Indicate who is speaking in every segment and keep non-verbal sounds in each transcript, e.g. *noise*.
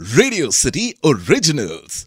Speaker 1: Radio City Originals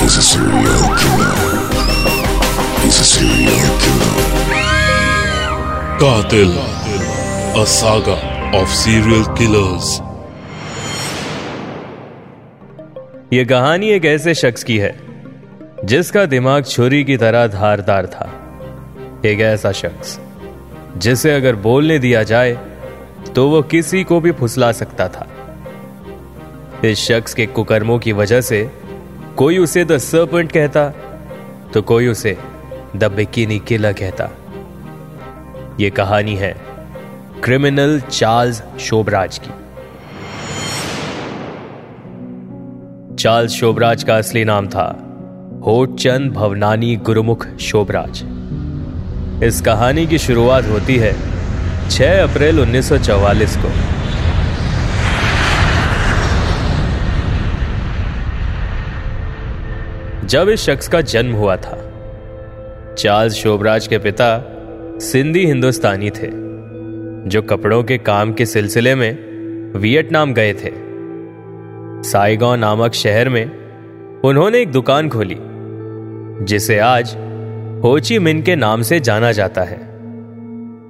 Speaker 2: He's a serial killer. He's a serial killer.
Speaker 3: Qatil, a saga of serial killers.
Speaker 4: ये कहानी एक ऐसे शख्स की है, जिसका दिमाग छुरी की तरह धारदार था। एक ऐसा शख्स, जिसे अगर बोलने दिया जाए तो वो किसी को भी फुसला सकता था। इस शख्स के कुकर्मों की वजह से कोई उसे द सर्पेंट कहता तो कोई उसे द बिकिनी किलर कहता। यह कहानी है क्रिमिनल चार्ल्स शोबराज की। चार्ल्स शोभराज का असली नाम था। होटचंद भवनानी गुरुमुख शोभराज। इस कहानी की शुरुआत होती है 6 अप्रैल 1944 को। जब इस शख्स का जन्म हुआ था, चार्ल्स शोभराज के पिता सिंधी हिंदुस्तानी थे, जो कपड़ों के काम के सिलसिले में वियतनाम गए थे। साइगॉन नामक शहर में उन्होंने एक दुकान खोली, जिसे आज होची मिन के नाम से जाना जाता है।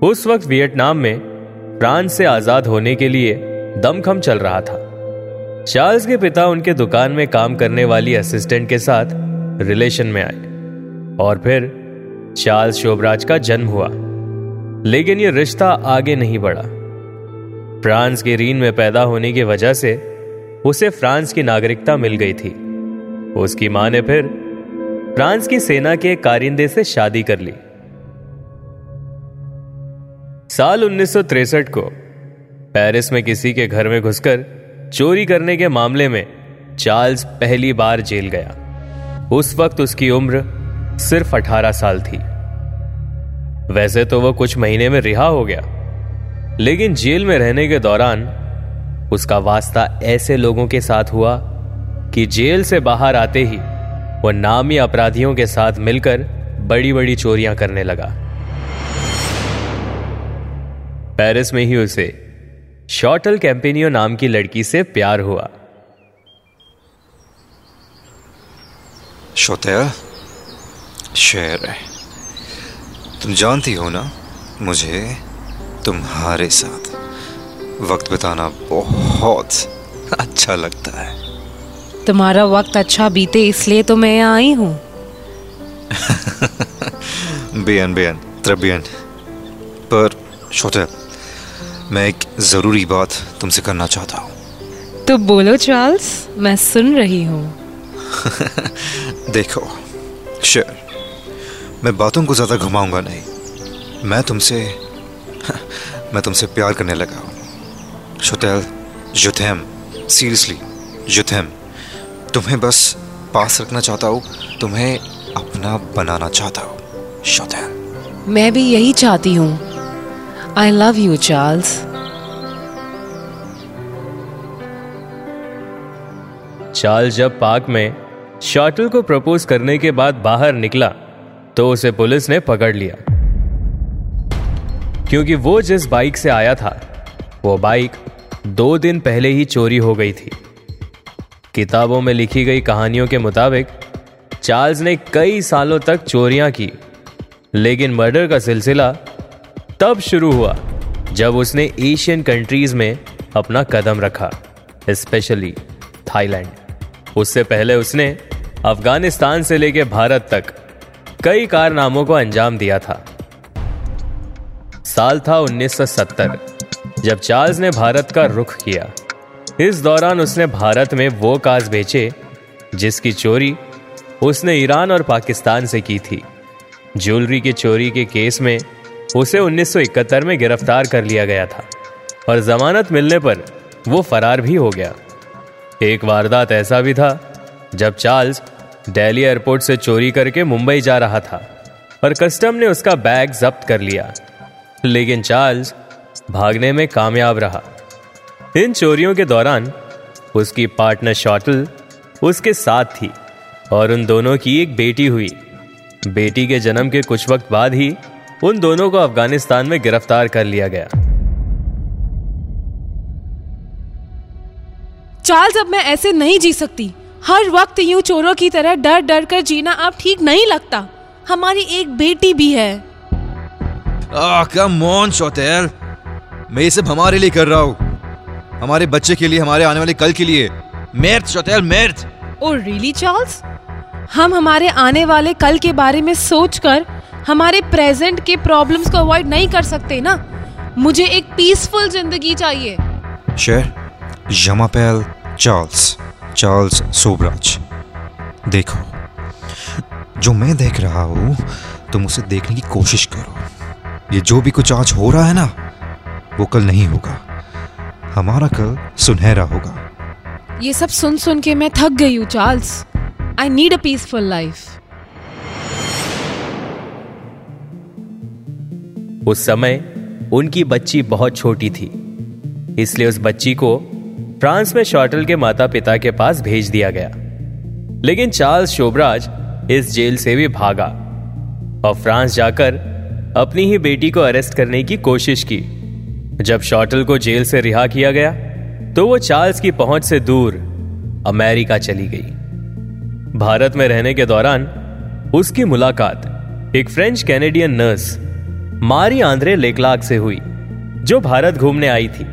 Speaker 4: उस वक्त वियतनाम में फ्रांस से आज़ाद होने के लिए दमखम चल रहा था। चार्ल्स के पिता उनके दुकान में काम करने वाली असिस्टेंट के साथ रिलेशन में आए, और फिर चार्ल्स शोभराज का जन्म हुआ। लेकिन यह रिश्ता आगे नहीं बढ़ा। फ्रांस के रीन में पैदा होने की वजह से उसे फ्रांस की नागरिकता मिल गई थी। उसकी माँ ने फिर फ्रांस की सेना के कारिंदे से शादी कर ली। साल 1963 को पेरिस में किसी के घर में घुसकर चोरी करने के मामले में चार्ल्स पहली बार जेल गया। उस वक्त उसकी उम्र सिर्फ़ 18 साल थी। वैसे तो वह कुछ महीने में रिहा हो गया, लेकिन जेल में रहने के दौरान उसका वास्ता ऐसे लोगों के साथ हुआ कि जेल से बाहर आते ही वह नामी अपराधियों के साथ मिलकर बड़ी बड़ी चोरियाँ करने लगा। पेरिस में ही उसे शॉटल कैंपेनियो नाम की लड़की से प्यार हुआ।
Speaker 5: शोतेल शेर है। तुम जानती हो ना, मुझे तुम्हारे साथ। वक्त बिताना बहुत अच्छा लगता है।
Speaker 6: तुम्हारा वक्त अच्छा बीते इसलिए तो मैं यहाँ आई हूँ। *laughs*
Speaker 5: बेन बेन त्रबियन पर शोतेल मैं एक ज़रूरी बात तुमसे करना चाहता हूँ।
Speaker 6: तो बोलो चार्ल्स मैं सुन रही हूँ। *laughs*
Speaker 5: देखो शेर मैं बातों को ज़्यादा घुमाऊँगा नहीं। मैं तुमसे *laughs* मैं तुमसे प्यार करने लगा हूँ। शोतेल युथेम सीरियसली युथेम तुम्हें बस पास रखना चाहता हूँ तुम्हें अपना बनाना चाहता हूँ शोतेल
Speaker 6: मैं भी यही चाहती हूँ। I love you Charles
Speaker 4: Charles जब पार्क में शॉटल को प्रपोज करने के बाद बाहर निकला तो उसे पुलिस ने पकड़ लिया। क्योंकि वो जिस बाइक से आया था वो बाइक दो दिन पहले ही चोरी हो गई थी। किताबों में लिखी गई कहानियों के मुताबिक, चार्ल्स ने कई सालों तक चोरियाँ की, लेकिन मर्डर का सिलसिला तब शुरू हुआ, जब उसने एशियन कंट्रीज़ में अपना कदम रखा स्पेशली थाईलैंड। उससे पहले उसने अफ़गानिस्तान से लेकर भारत तक कई कारनामों को अंजाम दिया था। साल था 1970 जब चार्ल्स ने भारत का रुख किया, इस दौरान उसने भारत में वो काज बेचे, जिसकी चोरी उसने ईरान और पाकिस्तान से की थी। ज्वेलरी की चोरी के केस में उसे 1971 में गिरफ़्तार कर लिया गया था, और जमानत मिलने पर वो फरार भी हो गया। एक वारदात ऐसा भी था, जब चार्ल्स दिल्ली एयरपोर्ट से चोरी करके मुंबई जा रहा था, और कस्टम ने उसका बैग जब्त कर लिया। लेकिन चार्ल्स भागने में कामयाब रहा। इन चोरियों के दौरान उसकी पार्टनर शॉटल उसके साथ थी और उन दोनों की एक बेटी हुई। बेटी के जन्म के कुछ वक्त बाद ही उन दोनों को अफ़गानिस्तान में गिरफ़्तार कर लिया गया।
Speaker 6: चार्ल्स अब मैं ऐसे नहीं जी सकती। हर वक्त यूँ चोरों की तरह डर डर कर जीना अब ठीक नहीं लगता। हमारी एक बेटी भी है।
Speaker 5: Ah come on Chantal. मैं ये सब हमारे लिए कर रहा हूँ। हमारे बच्चे के लिए हमारे आने वाले कल के लिए। मेर्थ शोतेल मेर्थ।
Speaker 6: ओ रियली चार्ल्स हम हमारे आने वाले कल के बारे में सोचकर हमारे प्रेजेंट के प्रॉब्लम्स को अवॉइड नहीं कर सकते ना? मुझे एक पीसफुल ज़िंदगी चाहिए।
Speaker 5: शेर जमापेल चार्ल्स चार्ल्स सोबराज। देखो जो मैं देख रहा हूँ तुम उसे देखने की कोशिश करो। ये जो भी कुछ आज हो रहा है ना वो कल नहीं होगा। हमारा कल सुनहरा होगा।
Speaker 6: ये सब सुन सुन के मैं थक गई हूँ Charles. I need a peaceful life
Speaker 4: उस समय उनकी बच्ची बहुत छोटी थी। इसलिए उस बच्ची को फ्रांस में शॉर्टल के माता पिता के पास भेज दिया गया। लेकिन चार्ल्स शोभराज इस जेल से भी भागा और फ्रांस जाकर अपनी ही बेटी को अरेस्ट करने की कोशिश की। जब शॉटल को जेल से रिहा किया गया तो वो चार्ल्स की पहुँच से दूर अमेरिका चली गई। भारत में रहने के दौरान उसकी मुलाकात एक French Canadian nurse, Marie Andrée Leclerc से हुई, जो भारत घूमने आई थी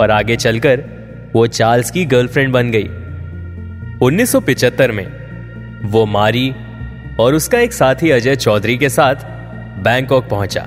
Speaker 4: और आगे चलकर वो चार्ल्स की गर्लफ्रेंड बन गई। 1975 में वो मारी और उसका एक साथी अजय चौधरी के साथ बैंकॉक पहुँचा।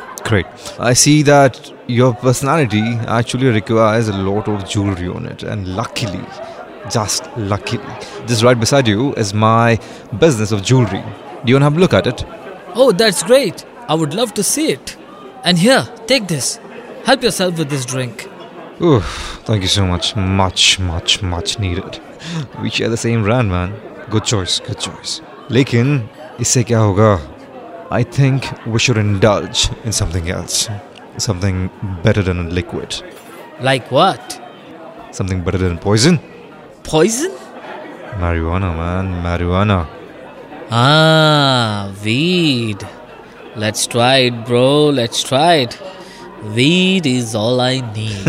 Speaker 5: Great. I see that your personality actually requires a lot of jewelry on it, and luckily, just luckily, just right beside you is my business of jewelry. Do you want to have a look at it?
Speaker 7: Oh, that's great. I would love to see it. And here, take this. Help yourself with this drink.
Speaker 5: Oof, thank you so much. Much, much, much needed. We share the same brand, man. Good choice, good choice. लेकिन इससे क्या होगा I think we should indulge in something else. Something better than a liquid.
Speaker 7: Like what?
Speaker 5: Something better than poison.
Speaker 7: Poison?
Speaker 5: Marijuana, man. Marijuana.
Speaker 7: Ah, weed. Let's try it, bro. Let's try it. Weed is all I need.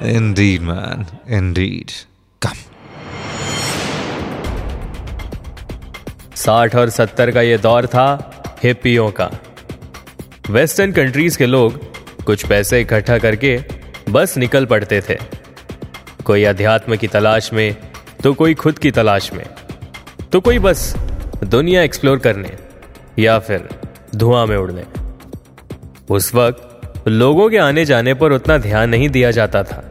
Speaker 7: *laughs*
Speaker 5: Indeed, man. Indeed. Come.
Speaker 4: साठ और सत्तर का ये दौर था हिप्पियों का। Western countries के लोग कुछ पैसे इकट्ठा करके बस निकल पड़ते थे। कोई अध्यात्म की तलाश में तो कोई खुद की तलाश में। तो कोई बस दुनिया एक्सप्लोर करने या फिर धुआँ में उड़ने। उस वक्त लोगों के आने जाने पर उतना ध्यान नहीं दिया जाता था।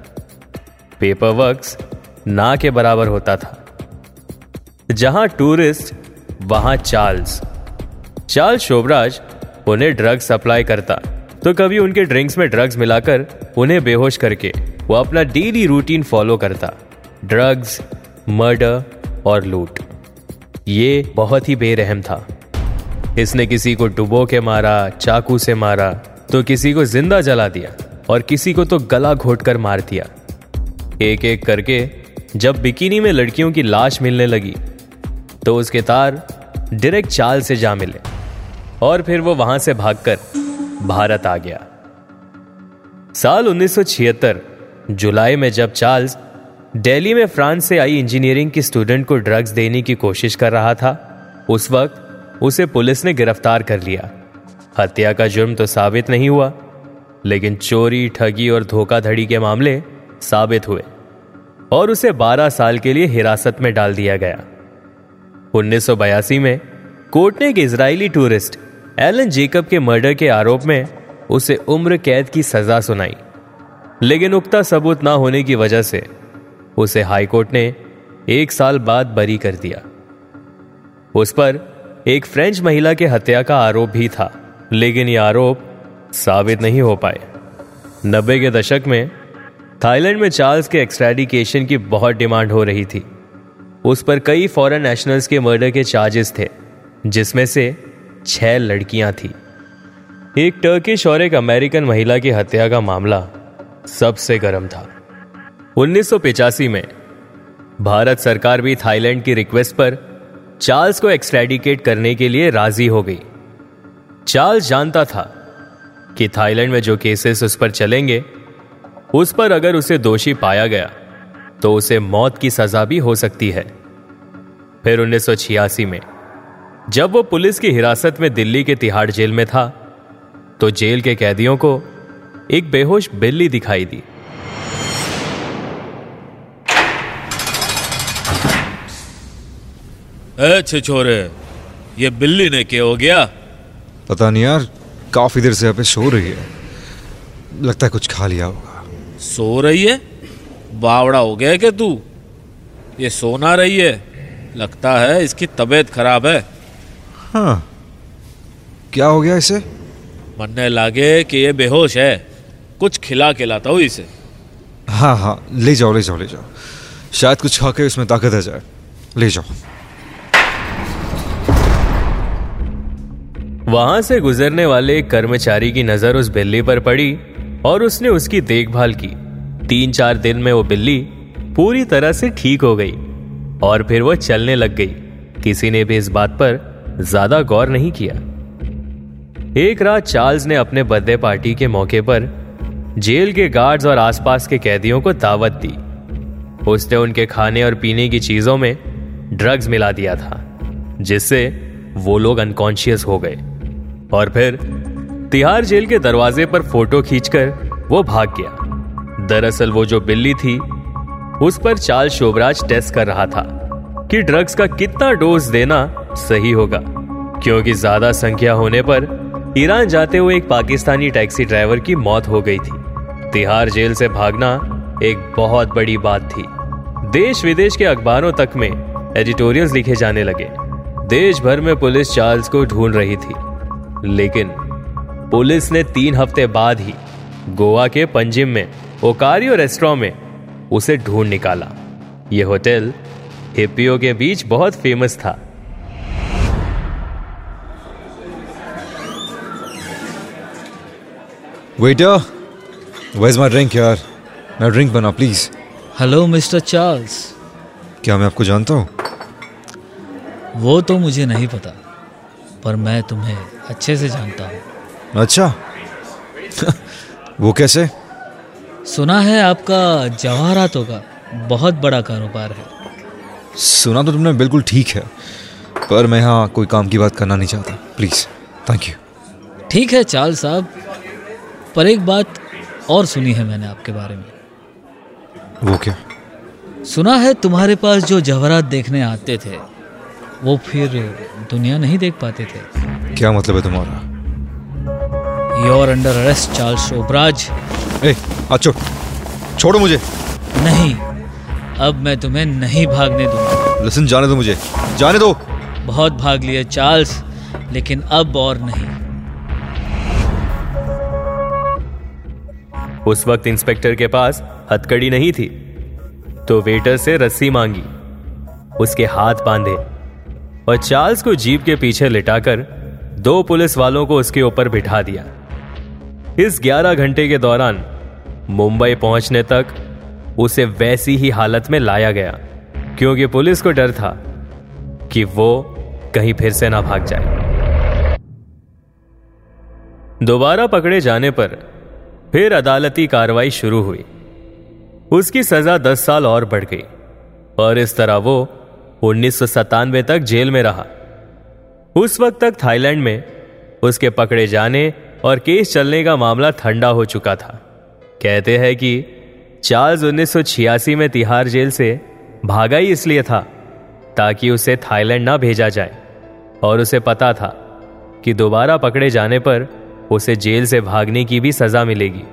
Speaker 4: पेपर वर्क ना के बराबर होता था। जहाँ टूरिस्ट वहाँ चार्ल्स। चार्ल्स शोभराज उन्हें ड्रग्स सप्लाई करता तो कभी उनके ड्रिंक्स में ड्रग्स मिलाकर उन्हें बेहोश करके वो अपना डेली रूटीन फॉलो करता, ड्रग्स, मर्डर और लूट। ये बहुत ही बेरहम था। इसने किसी को डुबो के मारा, चाकू से मारा तो किसी को ज़िंदा जला दिया और किसी को तो गला घोट कर मार दिया। एक एक करके जब बिकिनी में लड़कियों की लाश मिलने लगी तो उसके तार डायरेक्ट चाल से जा मिले और फिर वो वहाँ से भागकर भारत आ गया। साल 1976 जुलाई में जब चार्ल्स दिल्ली में फ्रांस से आई इंजीनियरिंग की स्टूडेंट को ड्रग्स देने की कोशिश कर रहा था, उस वक्त उसे पुलिस ने गिरफ़्तार कर लिया। हत्या का जुर्म तो साबित नहीं हुआ, लेकिन चोरी, ठगी और धोखाधड़ी के मामले साबित हुए और उसे 12 साल के लिए हिरासत में डाल दिया गया। 1982 में कोर्ट ने एक इसराइली टूरिस्ट, एलन जेकब के मर्डर के आरोप में उसे उम्र कैद की सजा सुनाई। लेकिन उक्ता सबूत ना होने की वजह से उसे हाईकोर्ट ने एक साल बाद बरी कर दिया। उस पर एक फ्रेंच महिला के हत्या का आरोप भी था, लेकिन यह आरोप साबित नहीं हो पाए। नब्बे के दशक में थाईलैंड में चार्ल्स के एक्सट्रेडिकेशन की बहुत डिमांड हो रही थी। उस पर कई फॉरेन नेशनल्स के मर्डर के चार्जेस थे, जिसमें से छह लड़कियाँ थी। एक टर्किश और एक अमेरिकन महिला की हत्या का मामला सबसे गर्म था। उन्नीस में भारत सरकार भी थाईलैंड की रिक्वेस्ट पर चार्ल्स को एक्सट्रेडिकेट करने के लिए राज़ी हो गई। चार्ल्स जानता था कि थाईलैंड में जो केसेस उस पर चलेंगे, उस पर अगर उसे दोषी पाया गया तो उसे मौत की सजा भी हो सकती है। फिर उन्नीस सौ छियासी में जब वो पुलिस की हिरासत में दिल्ली के तिहाड़ जेल में था तो जेल के कैदियों को एक बेहोश बिल्ली दिखाई दी।
Speaker 3: ए छोरे ये बिल्ली ने क्या हो गया?
Speaker 5: पता नहीं यार काफ़ी देर से यहाँ पे सो रही है। लगता है कुछ खा लिया होगा।
Speaker 3: सो रही है? बावड़ा हो गया क्या तू? ये सोना रही है। लगता है इसकी तबीयत खराब है।
Speaker 5: हाँ। क्या हो गया इसे?
Speaker 3: मनने लागे कि ये बेहोश है। कुछ खिला के लाता हूँ इसे।
Speaker 5: हाँ हाँ। ले जाओ ले जाओ ले जाओ। शायद कुछ खा के उसमें ताकत आ जाए। ले जाओ।
Speaker 4: वहाँ से गुजरने वाले एक कर्मचारी की नज़र उस बिल्ली पर पड़ी और उसने उसकी देखभाल की। तीन चार दिन में वो बिल्ली पूरी तरह से ठीक हो गई। और फिर वो चलने लग गई। किसी ने भी इस बात पर ज़्यादा गौर नहीं किया। एक रात चार्ल्स ने अपने बर्थडे पार्टी के मौके पर जेल के गार्ड्स और आसपास के कैदियों को दावत दी। उसने उनके खाने और पीने की चीज़ों में ड्रग्स मिला दिया था, जिससे वो लोग अनकॉन्शियस हो गए। और फिर तिहार जेल के दरवाजे पर फ़ोटो खींचकर वो भाग गया। दरअसल वो जो बिल्ली थी उस पर चार्ल्स शोभराज टेस्ट कर रहा था कि ड्रग्स का कितना डोज देना सही होगा, क्योंकि ज़्यादा संख्या होने पर ईरान जाते हुए एक पाकिस्तानी टैक्सी ड्राइवर की मौत हो गई थी। तिहाड़ जेल से भागना एक बहुत बड़ी बात थी। देश विदेश के अखबारों तक में एडिटोरियल्स लिखे जाने लगे। देश भर में पुलिस चार्ल्स को ढूंढ रही थी। लेकिन पुलिस ने तीन हफ़्ते बाद ही गोवा के पंजिम में, ओकारियो रेस्टोरेंट में उसे ढूंढ निकाला। यह होटल हिप्पियों के बीच बहुत फ़ेमस था।
Speaker 5: वेटर वेज माई ड्रिंक यार मैं ड्रिंक बना प्लीज़
Speaker 7: हेलो मिस्टर चार्ल्स
Speaker 5: क्या मैं आपको जानता हूँ?
Speaker 7: वो तो मुझे नहीं पता पर मैं तुम्हें अच्छे से जानता हूँ।
Speaker 5: अच्छा। *laughs* वो कैसे?
Speaker 7: सुना है आपका जवाहरातों का बहुत बड़ा कारोबार है।
Speaker 5: सुना तो तुमने बिल्कुल ठीक है पर मैं यहाँ कोई काम की बात करना नहीं चाहता। प्लीज़ थैंक यू
Speaker 7: ठीक है चार्ल साहब पर एक बात और सुनी है मैंने आपके बारे में।
Speaker 5: वो क्या?
Speaker 7: सुना है तुम्हारे पास जो जवाहरात देखने आते थे वो फिर दुनिया नहीं देख पाते थे।
Speaker 5: क्या मतलब है तुम्हारा?
Speaker 7: Your under arrest Charles Sobhraj
Speaker 5: ए अच्छो छोड़ो मुझे।
Speaker 7: नहीं अब मैं तुम्हें नहीं भागने दूँगा।
Speaker 5: लिसन जाने दो मुझे। जाने दो।
Speaker 7: बहुत भाग लिए चार्ल्स लेकिन अब और नहीं।
Speaker 4: उस वक्त इंस्पेक्टर के पास हथकड़ी नहीं थी तो वेटर से रस्सी मांगी उसके हाथ बांधे और चार्ल्स को जीप के पीछे लिटाकर दो पुलिस वालों को उसके ऊपर बिठा दिया। इस 11 घंटे के दौरान मुंबई पहुँचने तक उसे वैसी ही हालत में लाया गया, क्योंकि पुलिस को डर था कि वो कहीं फिर से ना भाग जाए। दोबारा पकड़े जाने पर फिर अदालती कार्रवाई शुरू हुई। उसकी सजा दस साल और बढ़ गई, और इस तरह वो उन्नीस सौ सत्तानवे तक जेल में रहा। उस वक्त तक थाईलैंड में उसके पकड़े जाने और केस चलने का मामला ठंडा हो चुका था। कहते हैं कि चार्ल्स 1986 में तिहाड़ जेल से भागा ही इसलिए था, ताकि उसे थाईलैंड ना भेजा जाए, और उसे पता था कि दोबारा पकड़े जाने पर उसे जेल से भागने की भी सजा मिलेगी।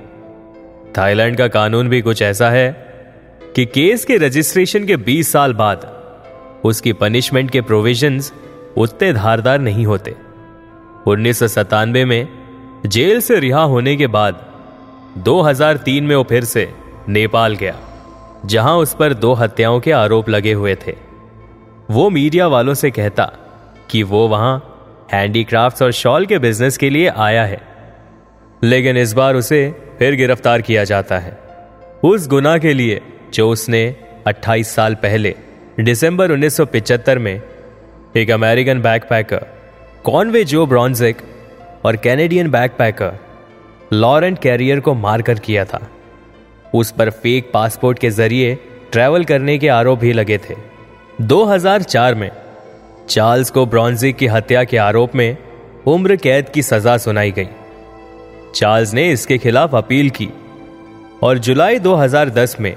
Speaker 4: थाईलैंड का कानून भी कुछ ऐसा है कि केस के रजिस्ट्रेशन के 20 साल बाद उसकी पनिशमेंट के प्रोविजंस उतने धारदार नहीं होते। उन्नीस सौ सतानवे में जेल से रिहा होने के बाद 2003 में वो फिर से नेपाल गया, जहाँ उस पर दो हत्याओं के आरोप लगे हुए थे। वो मीडिया वालों से कहता कि वो वहाँ हैंडीक्राफ्ट्स और शॉल के बिज़नेस के लिए आया है, लेकिन इस बार उसे फिर गिरफ़्तार किया जाता है। उस गुना के लिए, जो उसने 28 साल पहले, दिसंबर 1975 में, एक अमेरिकन बैकपैकर कॉनवे जो ब्रॉन्जिक और कैनेडियन बैकपैकर लॉरेंट कैरियर को मारकर किया था। उस पर फेक पासपोर्ट के ज़रिए ट्रैवल करने के आरोप भी लगे थे। 2004 में चार्ल्स को ब्रॉन्जिक की हत्या के आरोप में उम्र कैद की सजा सुनाई गई। चार्ल्स ने इसके खिलाफ अपील की और जुलाई 2010 में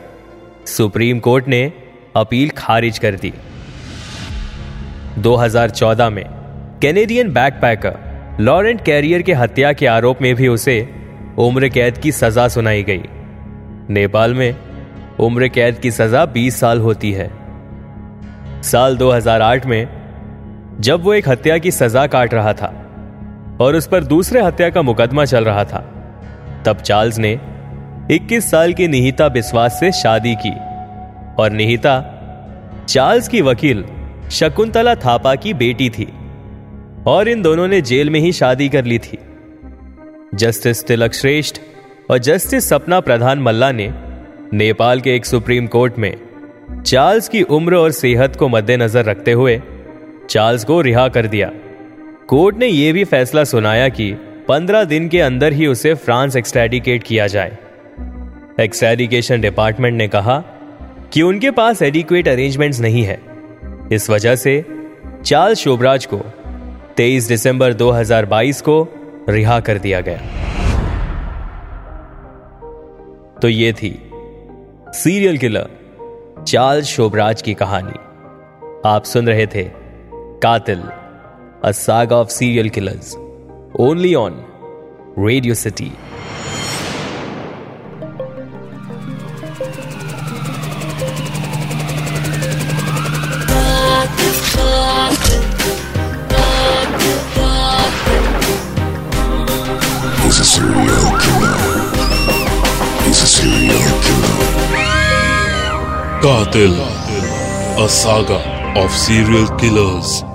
Speaker 4: सुप्रीम कोर्ट ने अपील खारिज कर दी। 2014 में कैनेडियन बैकपैकर लॉरेंट कैरियर के हत्या के आरोप में भी उसे उम्र कैद की सजा सुनाई गई। नेपाल में उम्र कैद की सजा 20 साल होती है। साल 2008 में जब वो एक हत्या की सजा काट रहा था और उस पर दूसरे हत्या का मुकदमा चल रहा था, तब चार्ल्स ने 21 साल की निहिता बिस्वास से शादी की और निहिता चार्ल्स की वकील शकुंतला थापा की बेटी थी। और इन दोनों ने जेल में ही शादी कर ली थी। जस्टिस तिलक श्रेष्ठ और जस्टिस सपना प्रधान मल्ला ने नेपाल के एक सुप्रीम कोर्ट में चार्ल्स की उम्र और सेहत को मद्देनजर रखते हुए चार्ल्स को रिहा कर दिया। कोर्ट ने यह भी फैसला सुनाया कि 15 दिन के अंदर ही उसे फ्रांस एक्सट्रेडिकेट किया जाए। एक्सट्रेडिकेशन डिपार्टमेंट ने कहा कि उनके पास एडिक्वेट अरेंजमेंट्स नहीं है। इस वजह से चार्ल्स शोभराज को 23 दिसंबर 2022 को रिहा कर दिया गया। तो ये थी सीरियल किलर चार्ल शोभराज की कहानी। आप सुन रहे थे कातिल, a
Speaker 2: saga of serial killers, only on radio
Speaker 1: city. A saga of serial killers.